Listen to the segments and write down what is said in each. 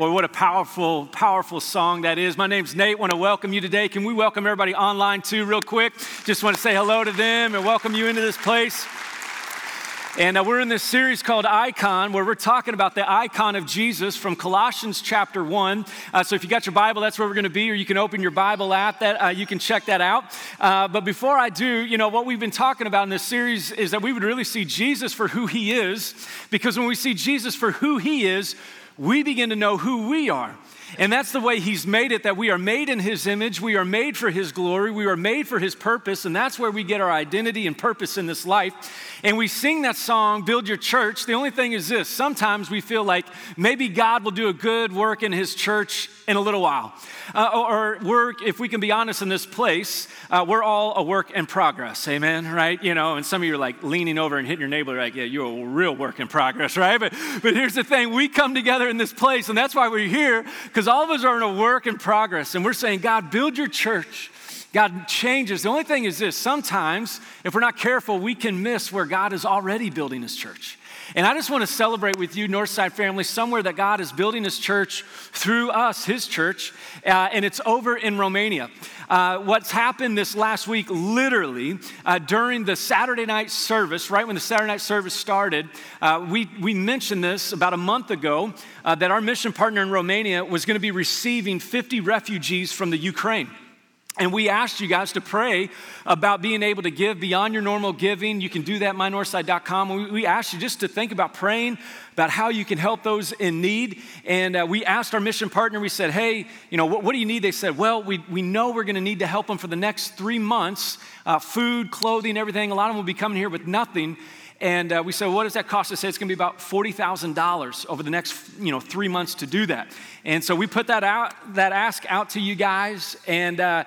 Boy, what a powerful, powerful song that is. My name's Nate. Want to welcome you today. Can we welcome everybody online too, real quick? Just want to say hello to them and welcome you into this place. And uh, we're in this series called Icon, where we're talking about the icon of Jesus from Colossians chapter 1. Uh, so if you got your Bible, that's where we're going to be, or you can open your Bible app, that, uh, you can check that out. Uh, but before I do, you know, what we've been talking about in this series is that we would really see Jesus for who he is, because when we see Jesus for who he is, we begin to know who we are. And that's the way He's made it that we are made in His image, we are made for His glory, we are made for His purpose, and that's where we get our identity and purpose in this life. And we sing that song, Build Your Church. The only thing is this sometimes we feel like maybe God will do a good work in His church in a little while. Uh, or we're, if we can be honest in this place, uh, we're all a work in progress, amen, right? You know, and some of you are like leaning over and hitting your neighbor, like, yeah, you're a real work in progress, right? But, but here's the thing we come together in this place, and that's why we're here, because all of us are in a work in progress, and we're saying, God, build your church. God changes. The only thing is this sometimes, if we're not careful, we can miss where God is already building his church. And I just want to celebrate with you, Northside family, somewhere that God is building his church through us, his church, uh, and it's over in Romania. Uh, what's happened this last week, literally, uh, during the Saturday night service, right when the Saturday night service started, uh, we, we mentioned this about a month ago uh, that our mission partner in Romania was going to be receiving 50 refugees from the Ukraine. And we asked you guys to pray about being able to give beyond your normal giving. You can do that at mynorthside.com. We asked you just to think about praying about how you can help those in need. And uh, we asked our mission partner, we said, hey, you know, what, what do you need? They said, well, we, we know we're going to need to help them for the next three months uh, food, clothing, everything. A lot of them will be coming here with nothing. And uh, we said, what does that cost? They said it's going to be about $40,000 over the next, you know, three months to do that. And so we put that out, that ask out to you guys. And uh,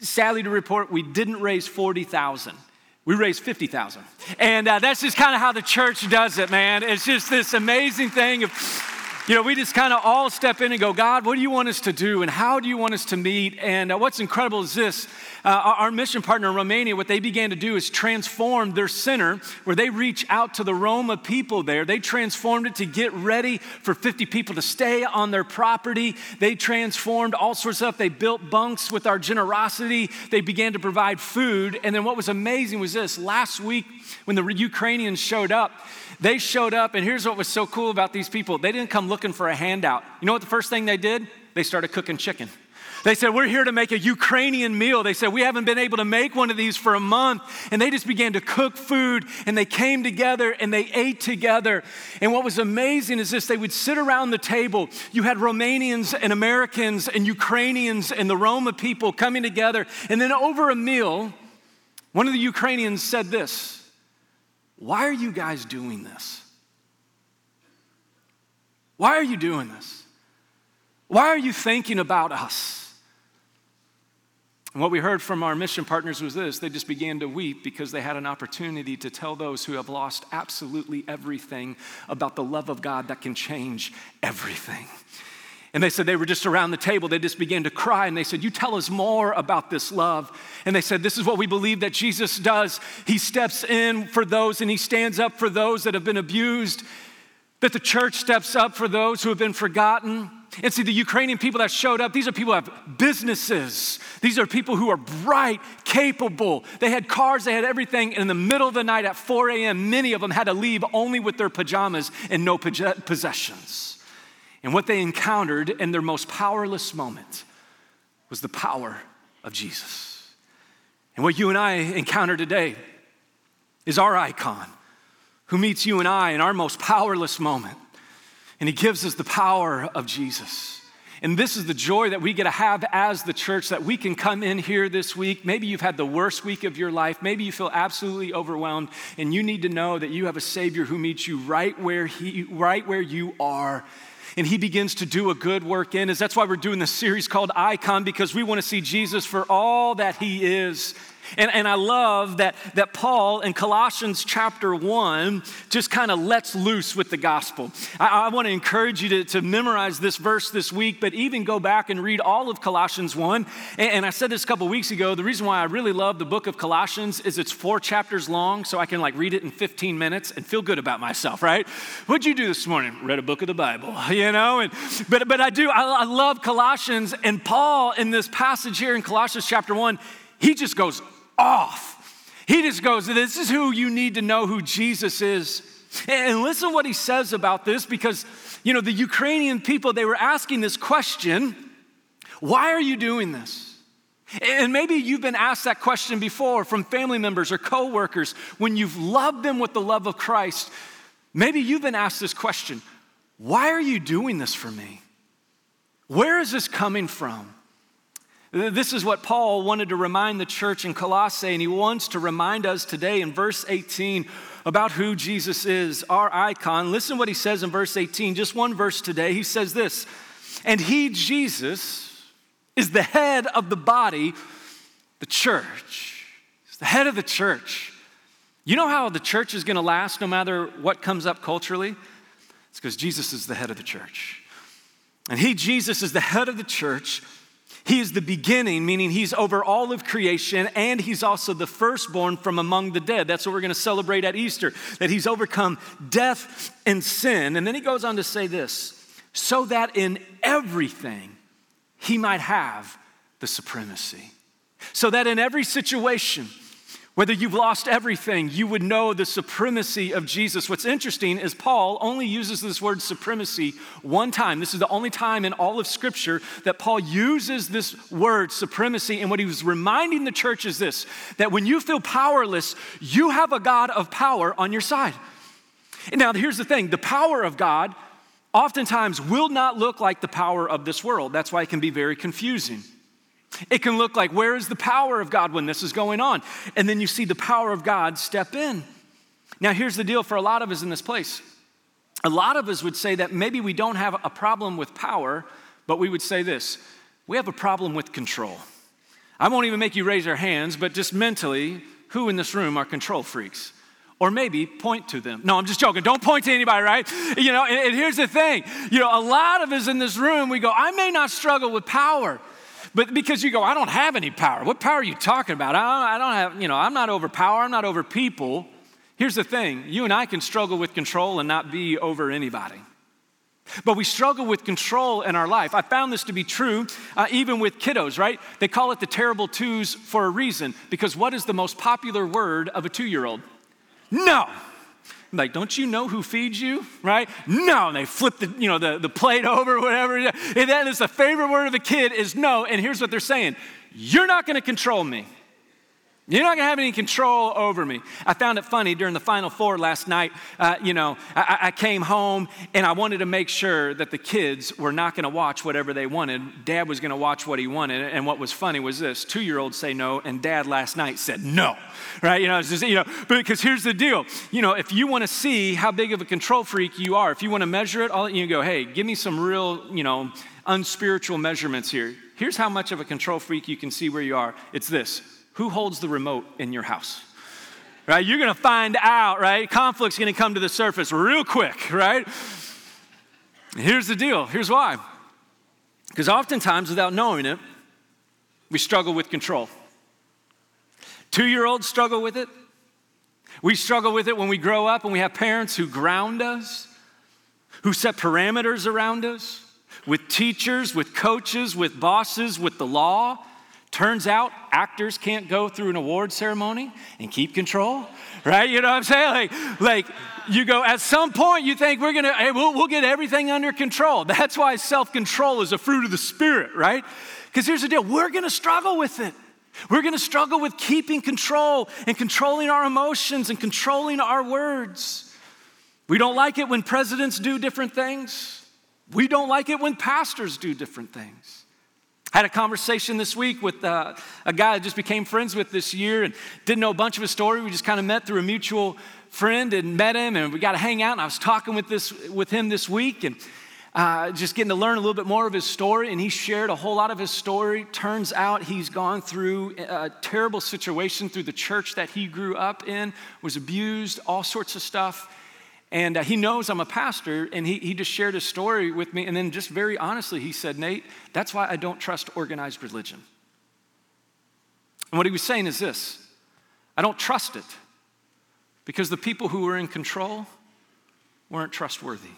sadly to report, we didn't raise 40,000. We raised 50,000. And uh, that's just kind of how the church does it, man. It's just this amazing thing of, you know, we just kind of all step in and go, God, what do you want us to do? And how do you want us to meet? And uh, what's incredible is this uh, our mission partner in Romania, what they began to do is transform their center where they reach out to the Roma people there. They transformed it to get ready for 50 people to stay on their property. They transformed all sorts of stuff. They built bunks with our generosity. They began to provide food. And then what was amazing was this last week when the Ukrainians showed up, they showed up, and here's what was so cool about these people they didn't come looking for a handout. You know what the first thing they did? They started cooking chicken. They said, We're here to make a Ukrainian meal. They said, We haven't been able to make one of these for a month. And they just began to cook food and they came together and they ate together. And what was amazing is this they would sit around the table. You had Romanians and Americans and Ukrainians and the Roma people coming together. And then over a meal, one of the Ukrainians said this Why are you guys doing this? Why are you doing this? Why are you thinking about us? And what we heard from our mission partners was this they just began to weep because they had an opportunity to tell those who have lost absolutely everything about the love of God that can change everything. And they said they were just around the table. They just began to cry and they said, You tell us more about this love. And they said, This is what we believe that Jesus does. He steps in for those and he stands up for those that have been abused, that the church steps up for those who have been forgotten. And see, the Ukrainian people that showed up, these are people who have businesses. These are people who are bright, capable. They had cars, they had everything. And in the middle of the night at 4 a.m., many of them had to leave only with their pajamas and no possessions. And what they encountered in their most powerless moment was the power of Jesus. And what you and I encounter today is our icon who meets you and I in our most powerless moment and He gives us the power of Jesus. And this is the joy that we get to have as the church that we can come in here this week. Maybe you've had the worst week of your life. Maybe you feel absolutely overwhelmed and you need to know that you have a savior who meets you right where he right where you are. And he begins to do a good work in us. That's why we're doing this series called Icon because we want to see Jesus for all that he is And, and I love that, that Paul in Colossians chapter 1 just kind of lets loose with the gospel. I, I want to encourage you to, to memorize this verse this week, but even go back and read all of Colossians 1. And, and I said this a couple weeks ago. The reason why I really love the book of Colossians is it's four chapters long, so I can like read it in 15 minutes and feel good about myself, right? What'd you do this morning? Read a book of the Bible, you know? And, but, but I do, I, I love Colossians. And Paul, in this passage here in Colossians chapter 1, he just goes off. He just goes, This is who you need to know who Jesus is. And listen what he says about this because, you know, the Ukrainian people, they were asking this question why are you doing this? And maybe you've been asked that question before from family members or coworkers when you've loved them with the love of Christ. Maybe you've been asked this question Why are you doing this for me? Where is this coming from? This is what Paul wanted to remind the church in Colossae, and he wants to remind us today in verse 18 about who Jesus is, our icon. Listen what he says in verse 18, just one verse today. He says this, and he, Jesus, is the head of the body, the church. He's the head of the church. You know how the church is going to last no matter what comes up culturally? It's because Jesus is the head of the church. And he, Jesus, is the head of the church he is the beginning, meaning he's over all of creation, and he's also the firstborn from among the dead. That's what we're going to celebrate at Easter, that he's overcome death and sin. And then he goes on to say this so that in everything he might have the supremacy. So that in every situation, whether you've lost everything, you would know the supremacy of Jesus. What's interesting is Paul only uses this word supremacy one time. This is the only time in all of Scripture that Paul uses this word supremacy. And what he was reminding the church is this that when you feel powerless, you have a God of power on your side. And now, here's the thing the power of God oftentimes will not look like the power of this world. That's why it can be very confusing. It can look like, where is the power of God when this is going on? And then you see the power of God step in. Now, here's the deal for a lot of us in this place. A lot of us would say that maybe we don't have a problem with power, but we would say this we have a problem with control. I won't even make you raise your hands, but just mentally, who in this room are control freaks? Or maybe point to them. No, I'm just joking. Don't point to anybody, right? You know, and, and here's the thing. You know, a lot of us in this room, we go, I may not struggle with power, but because you go, I don't have any power. What power are you talking about? I don't have, you know, I'm not over power, I'm not over people. Here's the thing you and I can struggle with control and not be over anybody. But we struggle with control in our life. I found this to be true uh, even with kiddos, right? They call it the terrible twos for a reason because what is the most popular word of a two year old? No like, don't you know who feeds you? Right? No. And they flip the, you know, the, the plate over, whatever. And then it's the favorite word of a kid is no. And here's what they're saying You're not going to control me. You're not going to have any control over me. I found it funny during the Final Four last night. Uh, you know, I, I, came home and I wanted to make sure that the kids were not going to watch whatever they wanted. Dad was going to watch what he wanted. And what was funny was this two year olds say no, and dad last night said no. Right? You know, just, you know, because here's the deal. You know, if you want to see how big of a control freak you are, if you want to measure it, all you go, hey, give me some real, you know, unspiritual measurements here. Here's how much of a control freak you can see where you are. It's this who holds the remote in your house? Right? You're going to find out, right? Conflict's going to come to the surface real quick, right? Here's the deal. Here's why. Because oftentimes, without knowing it, we struggle with control. Two year olds struggle with it. We struggle with it when we grow up and we have parents who ground us, who set parameters around us, with teachers, with coaches, with bosses, with the law. Turns out actors can't go through an award ceremony and keep control, right? You know what I'm saying? Like, like you go, at some point you think we're gonna, hey, we'll, we'll get everything under control. That's why self control is a fruit of the Spirit, right? Because here's the deal we're gonna struggle with it. We're gonna struggle with keeping control and controlling our emotions and controlling our words. We don't like it when presidents do different things. We don't like it when pastors do different things. Had a conversation this week with uh, a guy I just became friends with this year and didn't know a bunch of his story. We just kind of met through a mutual friend and met him, and we got to hang out. And I was talking with this with him this week, and uh, just getting to learn a little bit more of his story, and he shared a whole lot of his story. Turns out he's gone through a terrible situation through the church that he grew up in, was abused, all sorts of stuff. And uh, he knows I'm a pastor, and he, he just shared his story with me. And then, just very honestly, he said, Nate, that's why I don't trust organized religion. And what he was saying is this I don't trust it because the people who were in control weren't trustworthy.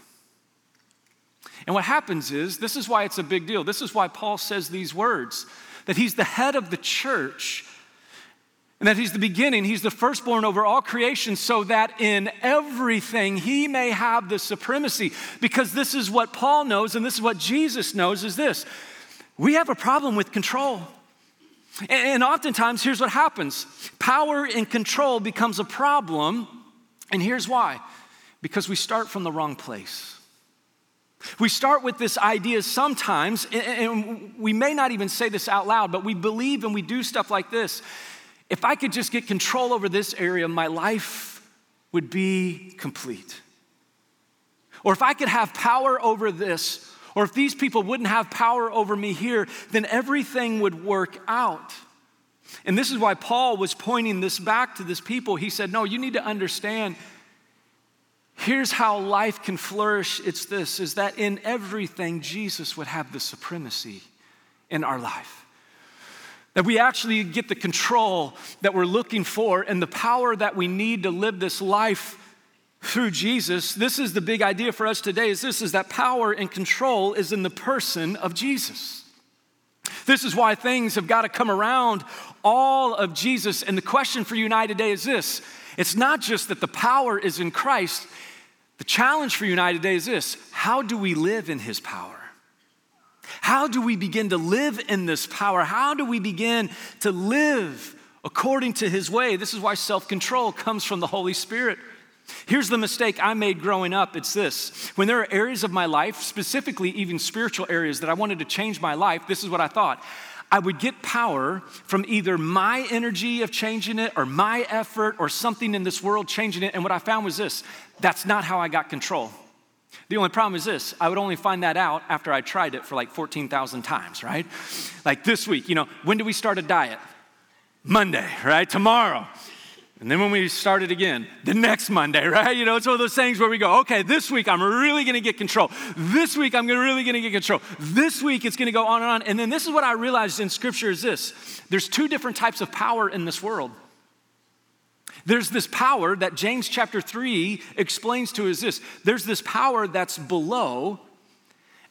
And what happens is, this is why it's a big deal. This is why Paul says these words that he's the head of the church and that he's the beginning, he's the firstborn over all creation, so that in everything he may have the supremacy. Because this is what Paul knows, and this is what Jesus knows is this we have a problem with control. And oftentimes, here's what happens power and control becomes a problem, and here's why because we start from the wrong place. We start with this idea sometimes, and we may not even say this out loud, but we believe and we do stuff like this. If I could just get control over this area, my life would be complete. Or if I could have power over this, or if these people wouldn't have power over me here, then everything would work out. And this is why Paul was pointing this back to this people. He said, No, you need to understand Here's how life can flourish it's this is that in everything, Jesus would have the supremacy in our life. That we actually get the control that we're looking for and the power that we need to live this life through Jesus. This is the big idea for us today is this is that power and control is in the person of Jesus. This is why things have got to come around all of Jesus. And the question for you and I today is this it's not just that the power is in Christ, the challenge for you and I today is this how do we live in his power? How do we begin to live in this power? How do we begin to live according to his way? This is why self control comes from the Holy Spirit. Here's the mistake I made growing up it's this. When there are areas of my life, specifically even spiritual areas, that I wanted to change my life, this is what I thought. I would get power from either my energy of changing it or my effort or something in this world changing it. And what I found was this that's not how I got control. The only problem is this I would only find that out after I tried it for like 14,000 times, right? Like this week, you know, when do we start a diet? Monday, right? Tomorrow. And then when we start it again, the next Monday, right? You know, it's one of those things where we go, okay, this week I'm really gonna get control. This week I'm really gonna get control. This week it's gonna go on and on. And then this is what I realized in scripture is this there's two different types of power in this world. There's this power that James chapter 3 explains to us this there's this power that's below,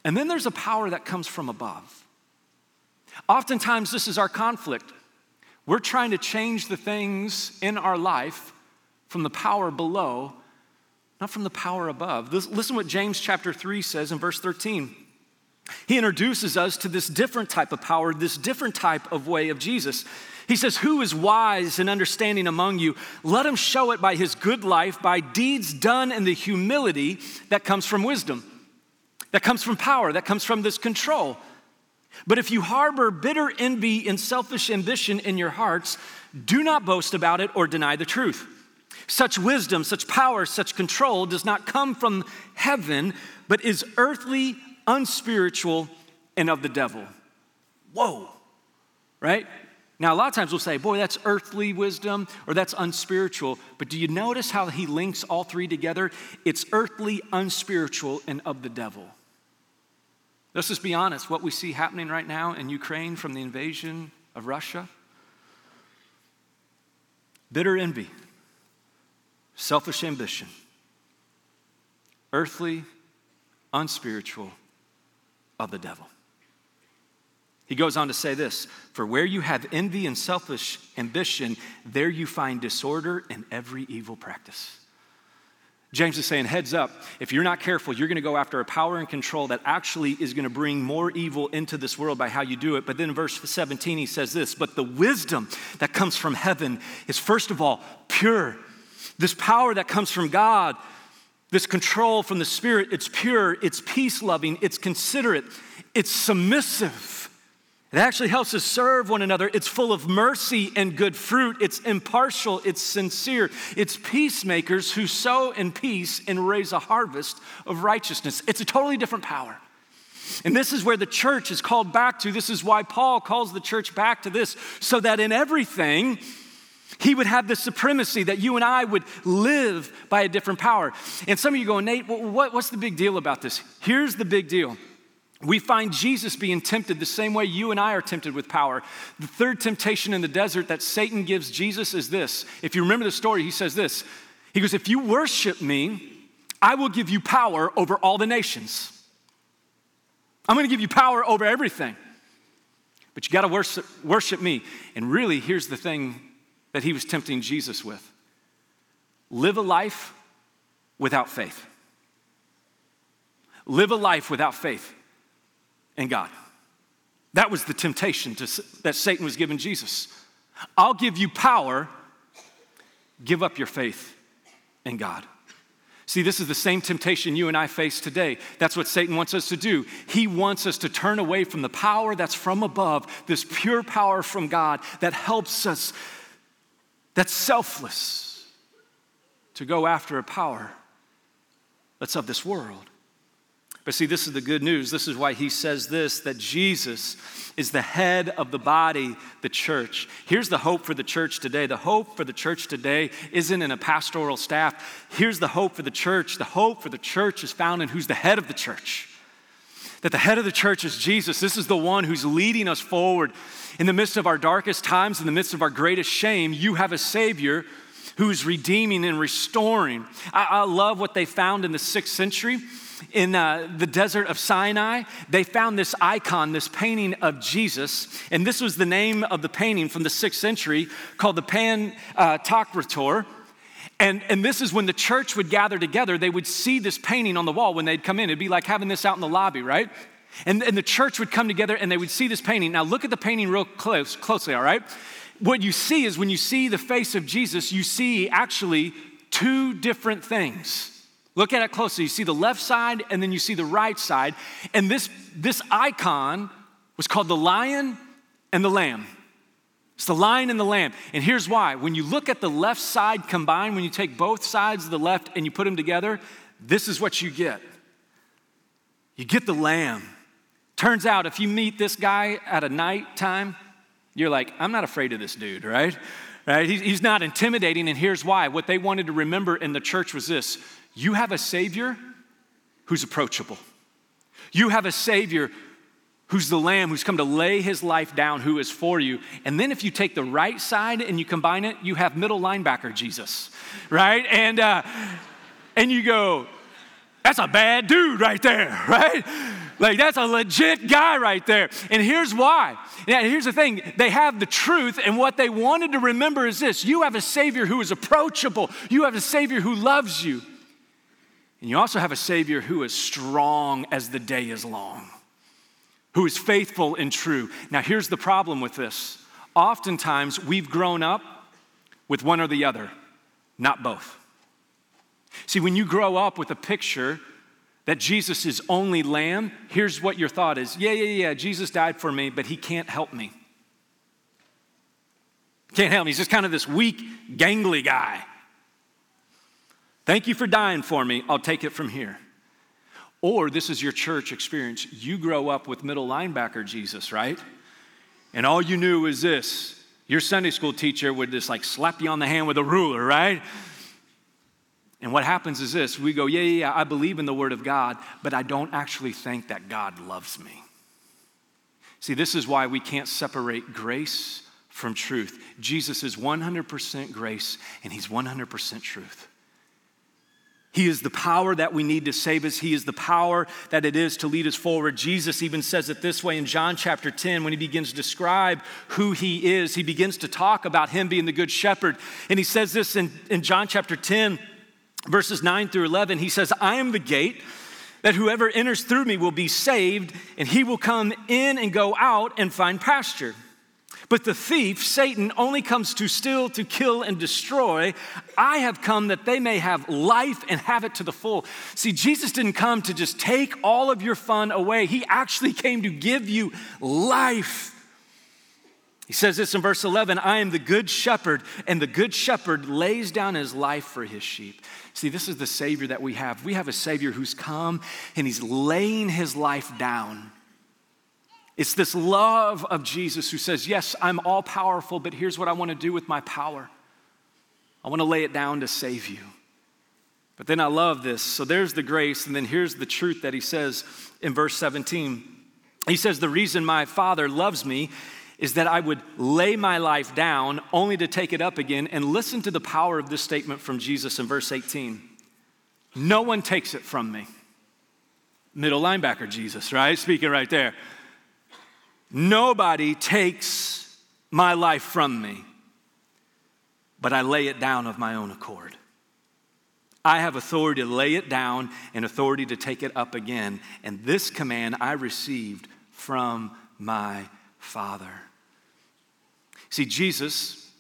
and then there's a power that comes from above. Oftentimes, this is our conflict. We're trying to change the things in our life from the power below, not from the power above. Listen what James chapter 3 says in verse 13. He introduces us to this different type of power, this different type of way of Jesus. He says, Who is wise and understanding among you? Let him show it by his good life, by deeds done in the humility that comes from wisdom, that comes from power, that comes from this control. But if you harbor bitter envy and selfish ambition in your hearts, do not boast about it or deny the truth. Such wisdom, such power, such control does not come from heaven, but is earthly, unspiritual, and of the devil. Whoa, right? Now, a lot of times we'll say, boy, that's earthly wisdom or that's unspiritual. But do you notice how he links all three together? It's earthly, unspiritual, and of the devil. Let's just be honest what we see happening right now in Ukraine from the invasion of Russia bitter envy, selfish ambition, earthly, unspiritual, of the devil. He goes on to say this For where you have envy and selfish ambition, there you find disorder and every evil practice. James is saying, heads up, if you're not careful, you're going to go after a power and control that actually is going to bring more evil into this world by how you do it. But then in verse 17, he says this But the wisdom that comes from heaven is, first of all, pure. This power that comes from God, this control from the Spirit, it's pure, it's peace loving, it's considerate, it's submissive. It actually helps us serve one another. It's full of mercy and good fruit. It's impartial. It's sincere. It's peacemakers who sow in peace and raise a harvest of righteousness. It's a totally different power. And this is where the church is called back to. This is why Paul calls the church back to this, so that in everything, he would have the supremacy that you and I would live by a different power. And some of you go, Nate, what, what's the big deal about this? Here's the big deal. We find Jesus being tempted the same way you and I are tempted with power. The third temptation in the desert that Satan gives Jesus is this. If you remember the story, he says this He goes, If you worship me, I will give you power over all the nations. I'm going to give you power over everything. But you got to worship, worship me. And really, here's the thing that he was tempting Jesus with live a life without faith. Live a life without faith in God. That was the temptation to, that Satan was giving Jesus. I'll give you power, give up your faith in God. See, this is the same temptation you and I face today. That's what Satan wants us to do. He wants us to turn away from the power that's from above, this pure power from God that helps us, that's selfless, to go after a power that's of this world. But see, this is the good news. This is why he says this that Jesus is the head of the body, the church. Here's the hope for the church today. The hope for the church today isn't in a pastoral staff. Here's the hope for the church. The hope for the church is found in who's the head of the church. That the head of the church is Jesus. This is the one who's leading us forward. In the midst of our darkest times, in the midst of our greatest shame, you have a Savior who's redeeming and restoring. I, I love what they found in the sixth century in uh, the desert of Sinai, they found this icon, this painting of Jesus, and this was the name of the painting from the sixth century called the Pantocrator. Uh, and, and this is when the church would gather together, they would see this painting on the wall when they'd come in. It'd be like having this out in the lobby, right? And, and the church would come together and they would see this painting. Now, look at the painting real close, closely, all right? What you see is when you see the face of Jesus, you see actually two different things. Look at it closely. You see the left side and then you see the right side. And this, this icon was called the lion and the lamb. It's the lion and the lamb. And here's why. When you look at the left side combined, when you take both sides of the left and you put them together, this is what you get. You get the lamb. Turns out, if you meet this guy at a night time, you're like, I'm not afraid of this dude, right? Right? He's not intimidating, and here's why. What they wanted to remember in the church was this you have a Savior who's approachable. You have a Savior who's the Lamb who's come to lay his life down, who is for you. And then if you take the right side and you combine it, you have middle linebacker Jesus, right? And, uh, and you go, that's a bad dude right there, right? Like, that's a legit guy right there. And here's why. Now, here's the thing they have the truth, and what they wanted to remember is this you have a Savior who is approachable, you have a Savior who loves you. And you also have a Savior who is strong as the day is long, who is faithful and true. Now, here's the problem with this oftentimes we've grown up with one or the other, not both. See, when you grow up with a picture that Jesus is only lamb, here's what your thought is yeah, yeah, yeah, Jesus died for me, but he can't help me. Can't help me. He's just kind of this weak, gangly guy. Thank you for dying for me. I'll take it from here. Or this is your church experience. You grow up with middle linebacker Jesus, right? And all you knew was this your Sunday school teacher would just like slap you on the hand with a ruler, right? And what happens is this we go, yeah, yeah, yeah, I believe in the Word of God, but I don't actually think that God loves me. See, this is why we can't separate grace from truth. Jesus is 100% grace and He's 100% truth. He is the power that we need to save us. He is the power that it is to lead us forward. Jesus even says it this way in John chapter 10 when he begins to describe who he is. He begins to talk about him being the good shepherd. And he says this in, in John chapter 10, verses 9 through 11. He says, I am the gate that whoever enters through me will be saved, and he will come in and go out and find pasture. But the thief, Satan, only comes to steal, to kill, and destroy. I have come that they may have life and have it to the full. See, Jesus didn't come to just take all of your fun away, He actually came to give you life He says this in verse 11 I am the good shepherd, and the good shepherd lays down his life for his sheep. See, this is the Savior that we have. We have a Savior who's come and he's laying his life down. It's this love of Jesus who says, Yes, I'm all powerful, but here's what I want to do with my power I want to lay it down to save you. But then I love this. So there's the grace, and then here's the truth that he says in verse 17. He says, The reason my Father loves me is that I would lay my life down only to take it up again. And listen to the power of this statement from Jesus in verse 18 No one takes it from me. Middle linebacker Jesus, right? Speaking right there. Nobody takes my life from me, but I lay it down of my own accord. I have authority to lay it down and authority to take it up again. And this command I received from my Father. See, Jesus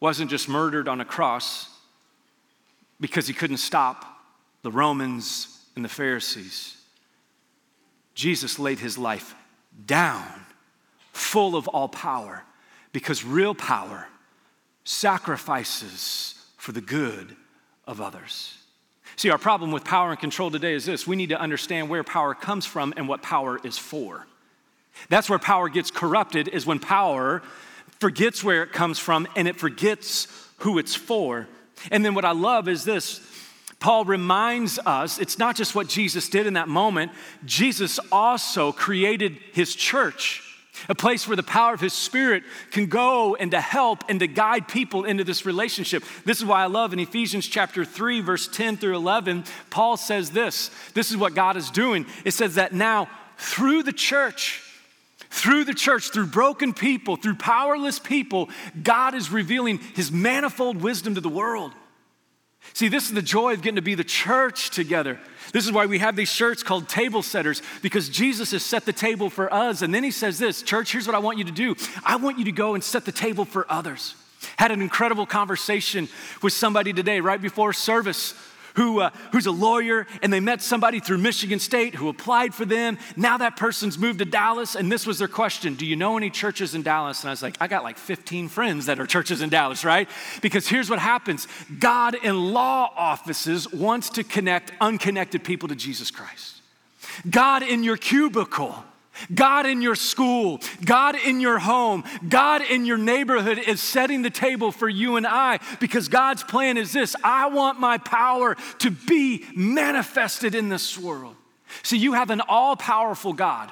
wasn't just murdered on a cross because he couldn't stop the Romans and the Pharisees. Jesus laid his life down, full of all power, because real power sacrifices for the good of others. See, our problem with power and control today is this we need to understand where power comes from and what power is for. That's where power gets corrupted, is when power forgets where it comes from and it forgets who it's for. And then what I love is this Paul reminds us it's not just what Jesus did in that moment, Jesus also created his church. A place where the power of his spirit can go and to help and to guide people into this relationship. This is why I love in Ephesians chapter 3, verse 10 through 11, Paul says this. This is what God is doing. It says that now through the church, through the church, through broken people, through powerless people, God is revealing his manifold wisdom to the world. See, this is the joy of getting to be the church together. This is why we have these shirts called table setters, because Jesus has set the table for us. And then he says this Church, here's what I want you to do I want you to go and set the table for others. Had an incredible conversation with somebody today, right before service who, uh, who's a lawyer and they met somebody through Michigan State who applied for them. Now that person's moved to Dallas, and this was their question Do you know any churches in Dallas? And I was like, I got like 15 friends that are churches in Dallas, right? Because here's what happens God in law offices wants to connect unconnected people to Jesus Christ. God in your cubicle God in your school, God in your home, God in your neighborhood is setting the table for you and I because God's plan is this I want my power to be manifested in this world. See, you have an all powerful God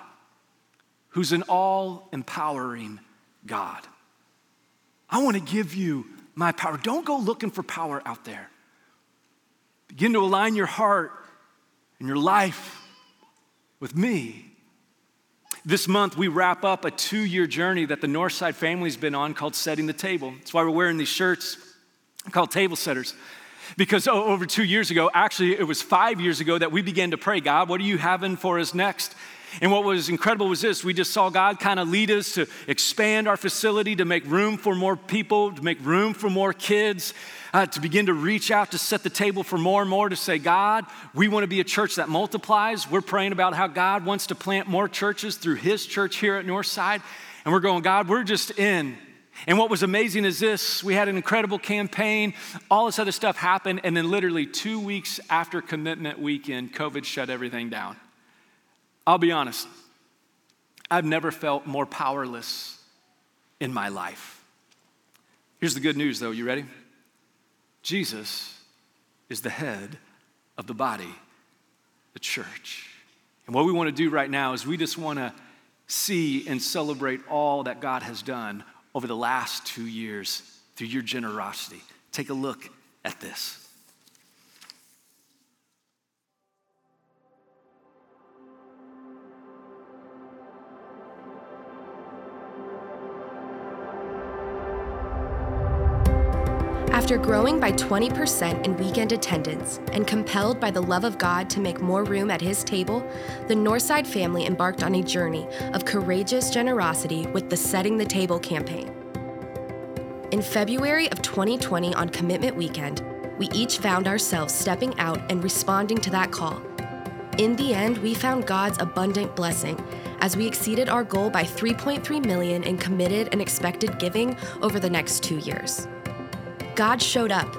who's an all empowering God. I want to give you my power. Don't go looking for power out there. Begin to align your heart and your life with me this month, we wrap up a two year journey that the Northside family's been on called Setting the Table. That's why we're wearing these shirts called Table Setters. Because oh, over two years ago, actually, it was five years ago that we began to pray, God, what are you having for us next? And what was incredible was this we just saw God kind of lead us to expand our facility, to make room for more people, to make room for more kids, uh, to begin to reach out to set the table for more and more, to say, God, we want to be a church that multiplies. We're praying about how God wants to plant more churches through His church here at Northside. And we're going, God, we're just in. And what was amazing is this we had an incredible campaign, all this other stuff happened, and then literally two weeks after commitment weekend, COVID shut everything down. I'll be honest, I've never felt more powerless in my life. Here's the good news, though. You ready? Jesus is the head of the body, the church. And what we want to do right now is we just want to see and celebrate all that God has done over the last two years through your generosity. Take a look at this. After growing by 20% in weekend attendance and compelled by the love of God to make more room at His table, the Northside family embarked on a journey of courageous generosity with the Setting the Table campaign. In February of 2020, on Commitment Weekend, we each found ourselves stepping out and responding to that call. In the end, we found God's abundant blessing as we exceeded our goal by 3.3 million in committed and expected giving over the next 2 years. God showed up,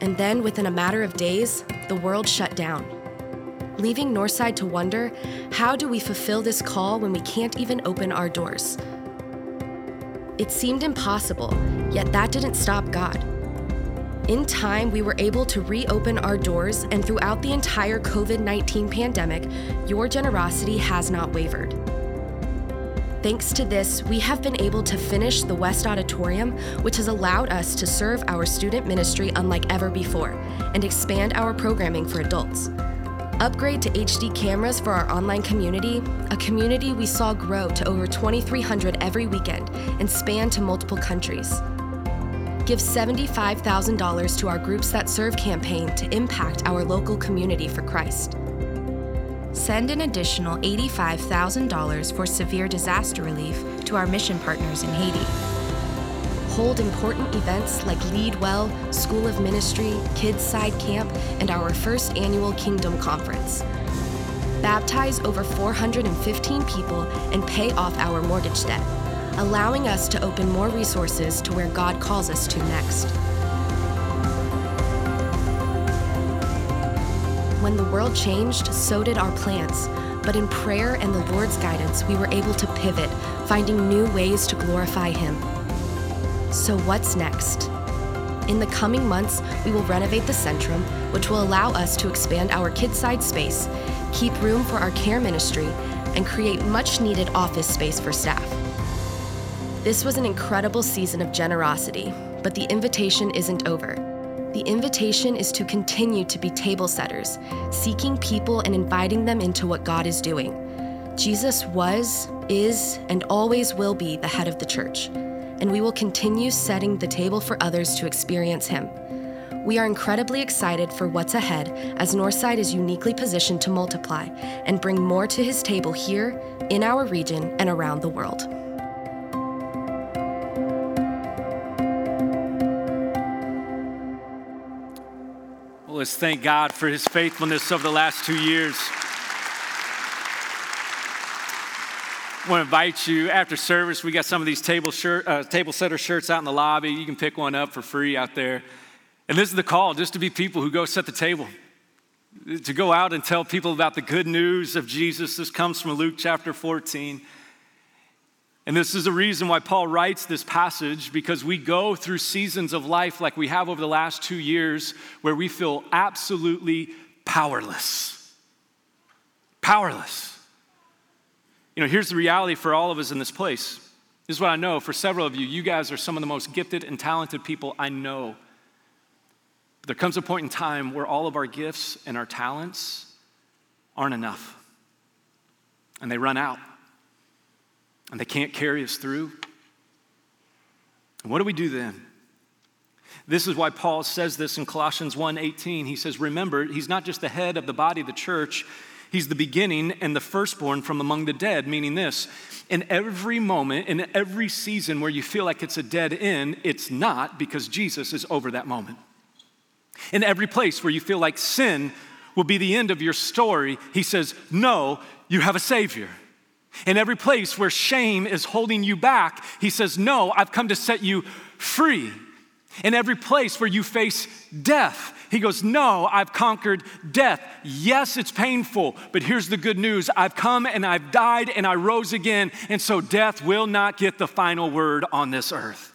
and then within a matter of days, the world shut down. Leaving Northside to wonder, how do we fulfill this call when we can't even open our doors? It seemed impossible, yet that didn't stop God. In time, we were able to reopen our doors, and throughout the entire COVID 19 pandemic, your generosity has not wavered. Thanks to this, we have been able to finish the West Auditorium, which has allowed us to serve our student ministry unlike ever before and expand our programming for adults. Upgrade to HD cameras for our online community, a community we saw grow to over 2,300 every weekend and span to multiple countries give $75,000 to our Groups That Serve campaign to impact our local community for Christ. Send an additional $85,000 for severe disaster relief to our mission partners in Haiti. Hold important events like Lead Well, School of Ministry, Kids Side Camp, and our first annual Kingdom Conference. Baptize over 415 people and pay off our mortgage debt allowing us to open more resources to where God calls us to next. When the world changed, so did our plans. But in prayer and the Lord's guidance, we were able to pivot, finding new ways to glorify Him. So, what's next? In the coming months, we will renovate the Centrum, which will allow us to expand our kidside space, keep room for our care ministry, and create much needed office space for staff. This was an incredible season of generosity, but the invitation isn't over. The invitation is to continue to be table setters, seeking people and inviting them into what God is doing. Jesus was, is, and always will be the head of the church, and we will continue setting the table for others to experience Him. We are incredibly excited for what's ahead as Northside is uniquely positioned to multiply and bring more to His table here, in our region, and around the world. Let's thank God for his faithfulness over the last two years. I want to invite you after service. We got some of these table, shirt, uh, table setter shirts out in the lobby. You can pick one up for free out there. And this is the call just to be people who go set the table, to go out and tell people about the good news of Jesus. This comes from Luke chapter 14. And this is the reason why Paul writes this passage because we go through seasons of life like we have over the last two years where we feel absolutely powerless. Powerless. You know, here's the reality for all of us in this place. This is what I know for several of you. You guys are some of the most gifted and talented people I know. But there comes a point in time where all of our gifts and our talents aren't enough, and they run out and they can't carry us through. And what do we do then? This is why Paul says this in Colossians 1:18. He says, "Remember, he's not just the head of the body of the church, he's the beginning and the firstborn from among the dead," meaning this, in every moment, in every season where you feel like it's a dead end, it's not because Jesus is over that moment. In every place where you feel like sin will be the end of your story, he says, "No, you have a savior." In every place where shame is holding you back, he says, No, I've come to set you free. In every place where you face death, he goes, No, I've conquered death. Yes, it's painful, but here's the good news I've come and I've died and I rose again, and so death will not get the final word on this earth.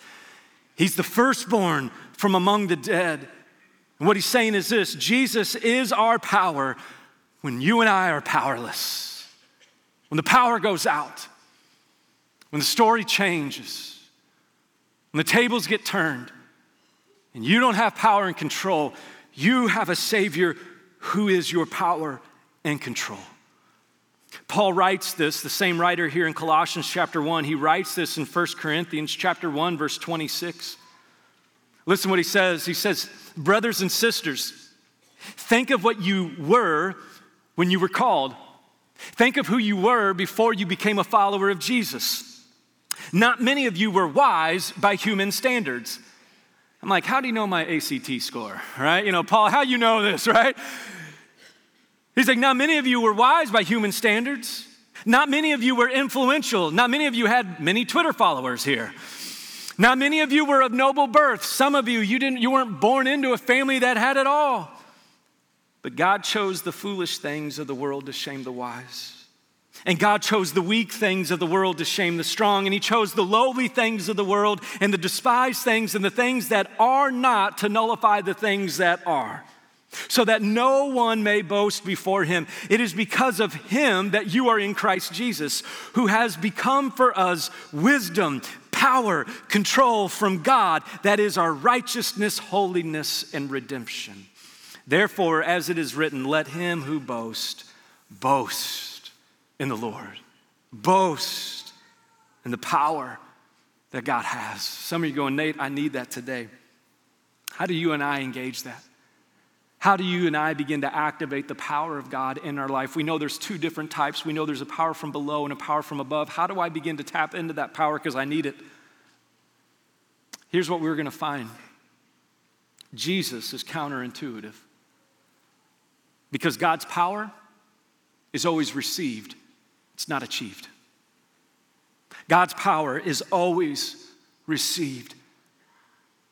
He's the firstborn from among the dead. And what he's saying is this Jesus is our power when you and I are powerless. When the power goes out, when the story changes, when the tables get turned, and you don't have power and control, you have a Savior who is your power and control. Paul writes this, the same writer here in Colossians chapter 1, he writes this in 1 Corinthians chapter 1 verse 26. Listen what he says. He says, "Brothers and sisters, think of what you were when you were called. Think of who you were before you became a follower of Jesus. Not many of you were wise by human standards. I'm like, how do you know my ACT score, right? You know, Paul, how do you know this, right? He's like, Not many of you were wise by human standards. Not many of you were influential. Not many of you had many Twitter followers here. Not many of you were of noble birth. Some of you, you, didn't, you weren't born into a family that had it all. But God chose the foolish things of the world to shame the wise. And God chose the weak things of the world to shame the strong. And He chose the lowly things of the world and the despised things and the things that are not to nullify the things that are so that no one may boast before him. It is because of him that you are in Christ Jesus, who has become for us wisdom, power, control from God, that is our righteousness, holiness, and redemption. Therefore, as it is written, let him who boasts boast in the Lord, boast in the power that God has. Some of you going, Nate, I need that today. How do you and I engage that? How do you and I begin to activate the power of God in our life? We know there's two different types. We know there's a power from below and a power from above. How do I begin to tap into that power because I need it? Here's what we're going to find Jesus is counterintuitive because God's power is always received, it's not achieved. God's power is always received.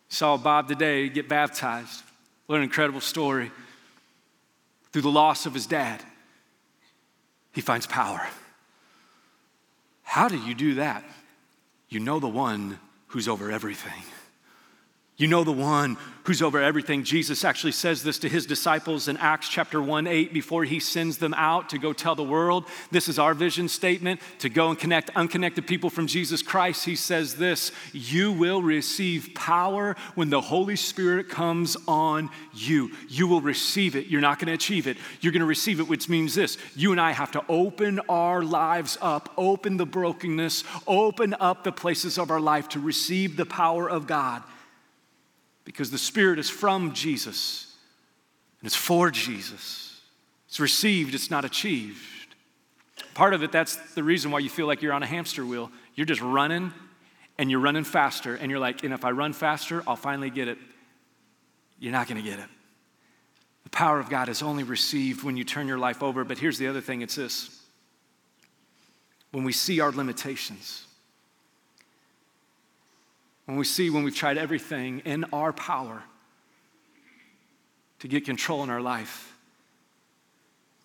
Saw Bob today get baptized. What an incredible story. Through the loss of his dad, he finds power. How do you do that? You know the one who's over everything. You know the one who's over everything. Jesus actually says this to his disciples in Acts chapter 1 8 before he sends them out to go tell the world. This is our vision statement to go and connect unconnected people from Jesus Christ. He says this You will receive power when the Holy Spirit comes on you. You will receive it. You're not going to achieve it. You're going to receive it, which means this you and I have to open our lives up, open the brokenness, open up the places of our life to receive the power of God because the Spirit is from Jesus and it's for Jesus. It's received, it's not achieved. Part of it, that's the reason why you feel like you're on a hamster wheel. You're just running and you're running faster, and you're like, and if I run faster, I'll finally get it. You're not going to get it. The power of God is only received when you turn your life over. But here's the other thing it's this when we see our limitations, when we see when we've tried everything in our power to get control in our life,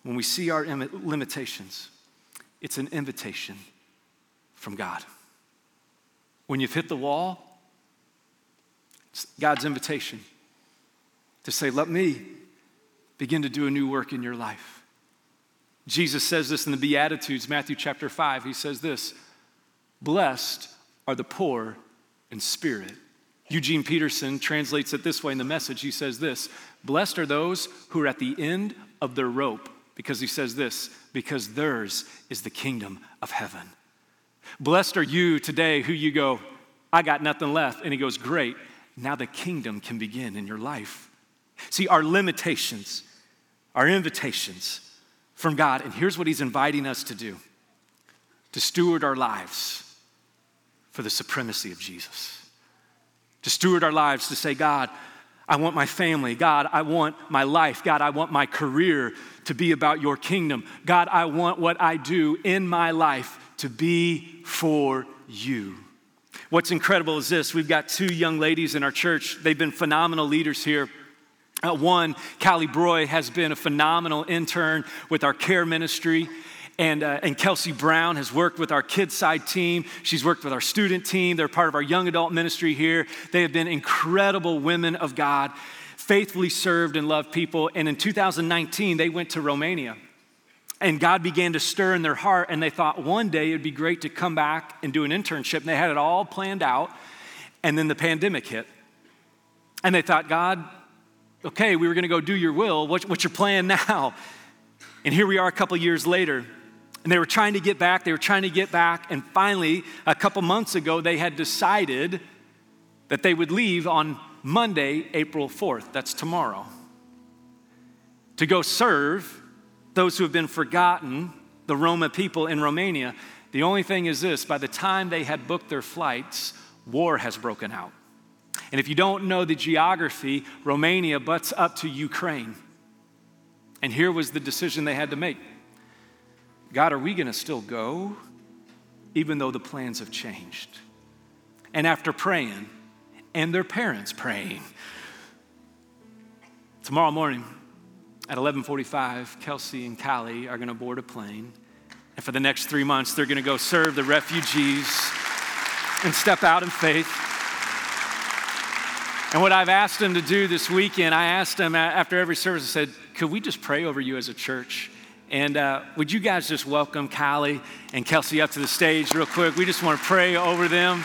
when we see our limitations, it's an invitation from God. When you've hit the wall, it's God's invitation to say, Let me begin to do a new work in your life. Jesus says this in the Beatitudes, Matthew chapter 5. He says this Blessed are the poor and spirit. Eugene Peterson translates it this way in the message. He says this Blessed are those who are at the end of their rope, because he says this, because theirs is the kingdom of heaven. Blessed are you today who you go, I got nothing left. And he goes, Great, now the kingdom can begin in your life. See, our limitations, our invitations from God, and here's what he's inviting us to do to steward our lives for the supremacy of Jesus. To steward our lives, to say, God, I want my family. God, I want my life. God, I want my career to be about your kingdom. God, I want what I do in my life to be for you. What's incredible is this we've got two young ladies in our church, they've been phenomenal leaders here. Uh, one, Callie Broy, has been a phenomenal intern with our care ministry. And, uh, and Kelsey Brown has worked with our kids side team. She's worked with our student team. They're part of our young adult ministry here. They have been incredible women of God, faithfully served and loved people. And in 2019, they went to Romania. And God began to stir in their heart, and they thought one day it'd be great to come back and do an internship. And they had it all planned out. And then the pandemic hit. And they thought, God, okay, we were going to go do your will. what's your plan now? And here we are a couple years later. And they were trying to get back, they were trying to get back, and finally, a couple months ago, they had decided that they would leave on Monday, April 4th. That's tomorrow. To go serve those who have been forgotten, the Roma people in Romania. The only thing is this by the time they had booked their flights, war has broken out. And if you don't know the geography, Romania butts up to Ukraine. And here was the decision they had to make God, are we going to still go, even though the plans have changed? And after praying, and their parents praying, tomorrow morning at 11:45, Kelsey and Callie are going to board a plane, and for the next three months, they're going to go serve the refugees and step out in faith. And what I've asked them to do this weekend, I asked them after every service, I said, could we just pray over you as a church? And uh, would you guys just welcome Callie and Kelsey up to the stage real quick? We just want to pray over them.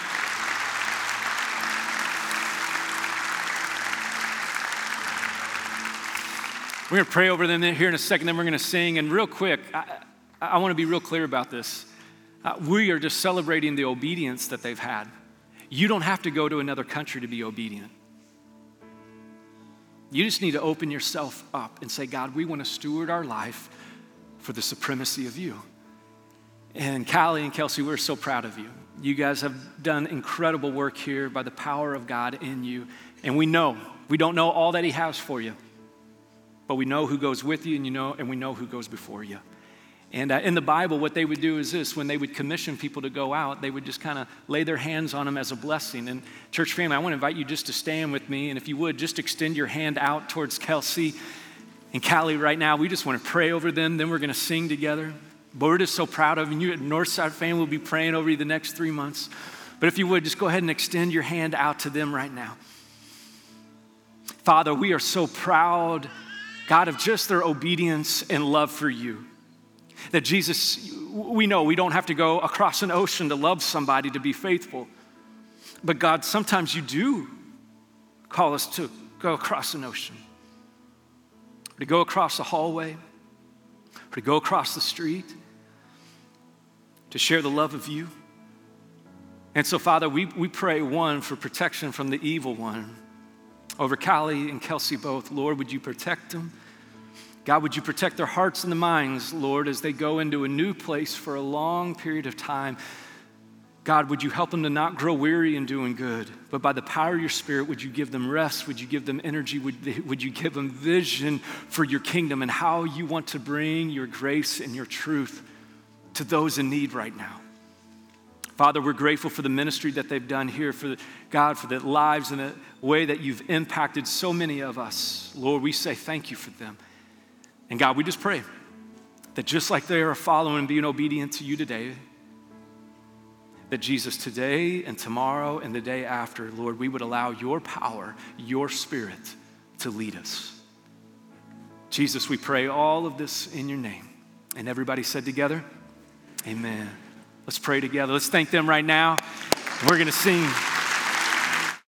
We're going to pray over them here in a second, then we're going to sing. And real quick, I, I want to be real clear about this. Uh, we are just celebrating the obedience that they've had. You don't have to go to another country to be obedient. You just need to open yourself up and say, God, we want to steward our life for the supremacy of you. And Callie and Kelsey, we're so proud of you. You guys have done incredible work here by the power of God in you. And we know, we don't know all that He has for you, but we know who goes with you and you know, and we know who goes before you. And uh, in the Bible, what they would do is this when they would commission people to go out, they would just kind of lay their hands on them as a blessing. And, church family, I want to invite you just to stand with me. And if you would, just extend your hand out towards Kelsey and Callie right now. We just want to pray over them. Then we're going to sing together. But we're just so proud of you. And you at Northside family will be praying over you the next three months. But if you would, just go ahead and extend your hand out to them right now. Father, we are so proud, God, of just their obedience and love for you. That Jesus, we know we don't have to go across an ocean to love somebody to be faithful. But God, sometimes you do call us to go across an ocean, to go across the hallway, or to go across the street, to share the love of you. And so, Father, we, we pray, one, for protection from the evil one. Over Callie and Kelsey both, Lord, would you protect them? God, would you protect their hearts and the minds, Lord, as they go into a new place for a long period of time? God, would you help them to not grow weary in doing good, but by the power of your Spirit, would you give them rest? Would you give them energy? Would, they, would you give them vision for your kingdom and how you want to bring your grace and your truth to those in need right now? Father, we're grateful for the ministry that they've done here, for the, God, for the lives and the way that you've impacted so many of us. Lord, we say thank you for them. And God, we just pray that just like they are following and being obedient to you today, that Jesus, today and tomorrow and the day after, Lord, we would allow your power, your spirit to lead us. Jesus, we pray all of this in your name. And everybody said together, Amen. Let's pray together. Let's thank them right now. We're going to sing.